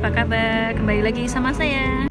apa kabar? Kembali lagi sama saya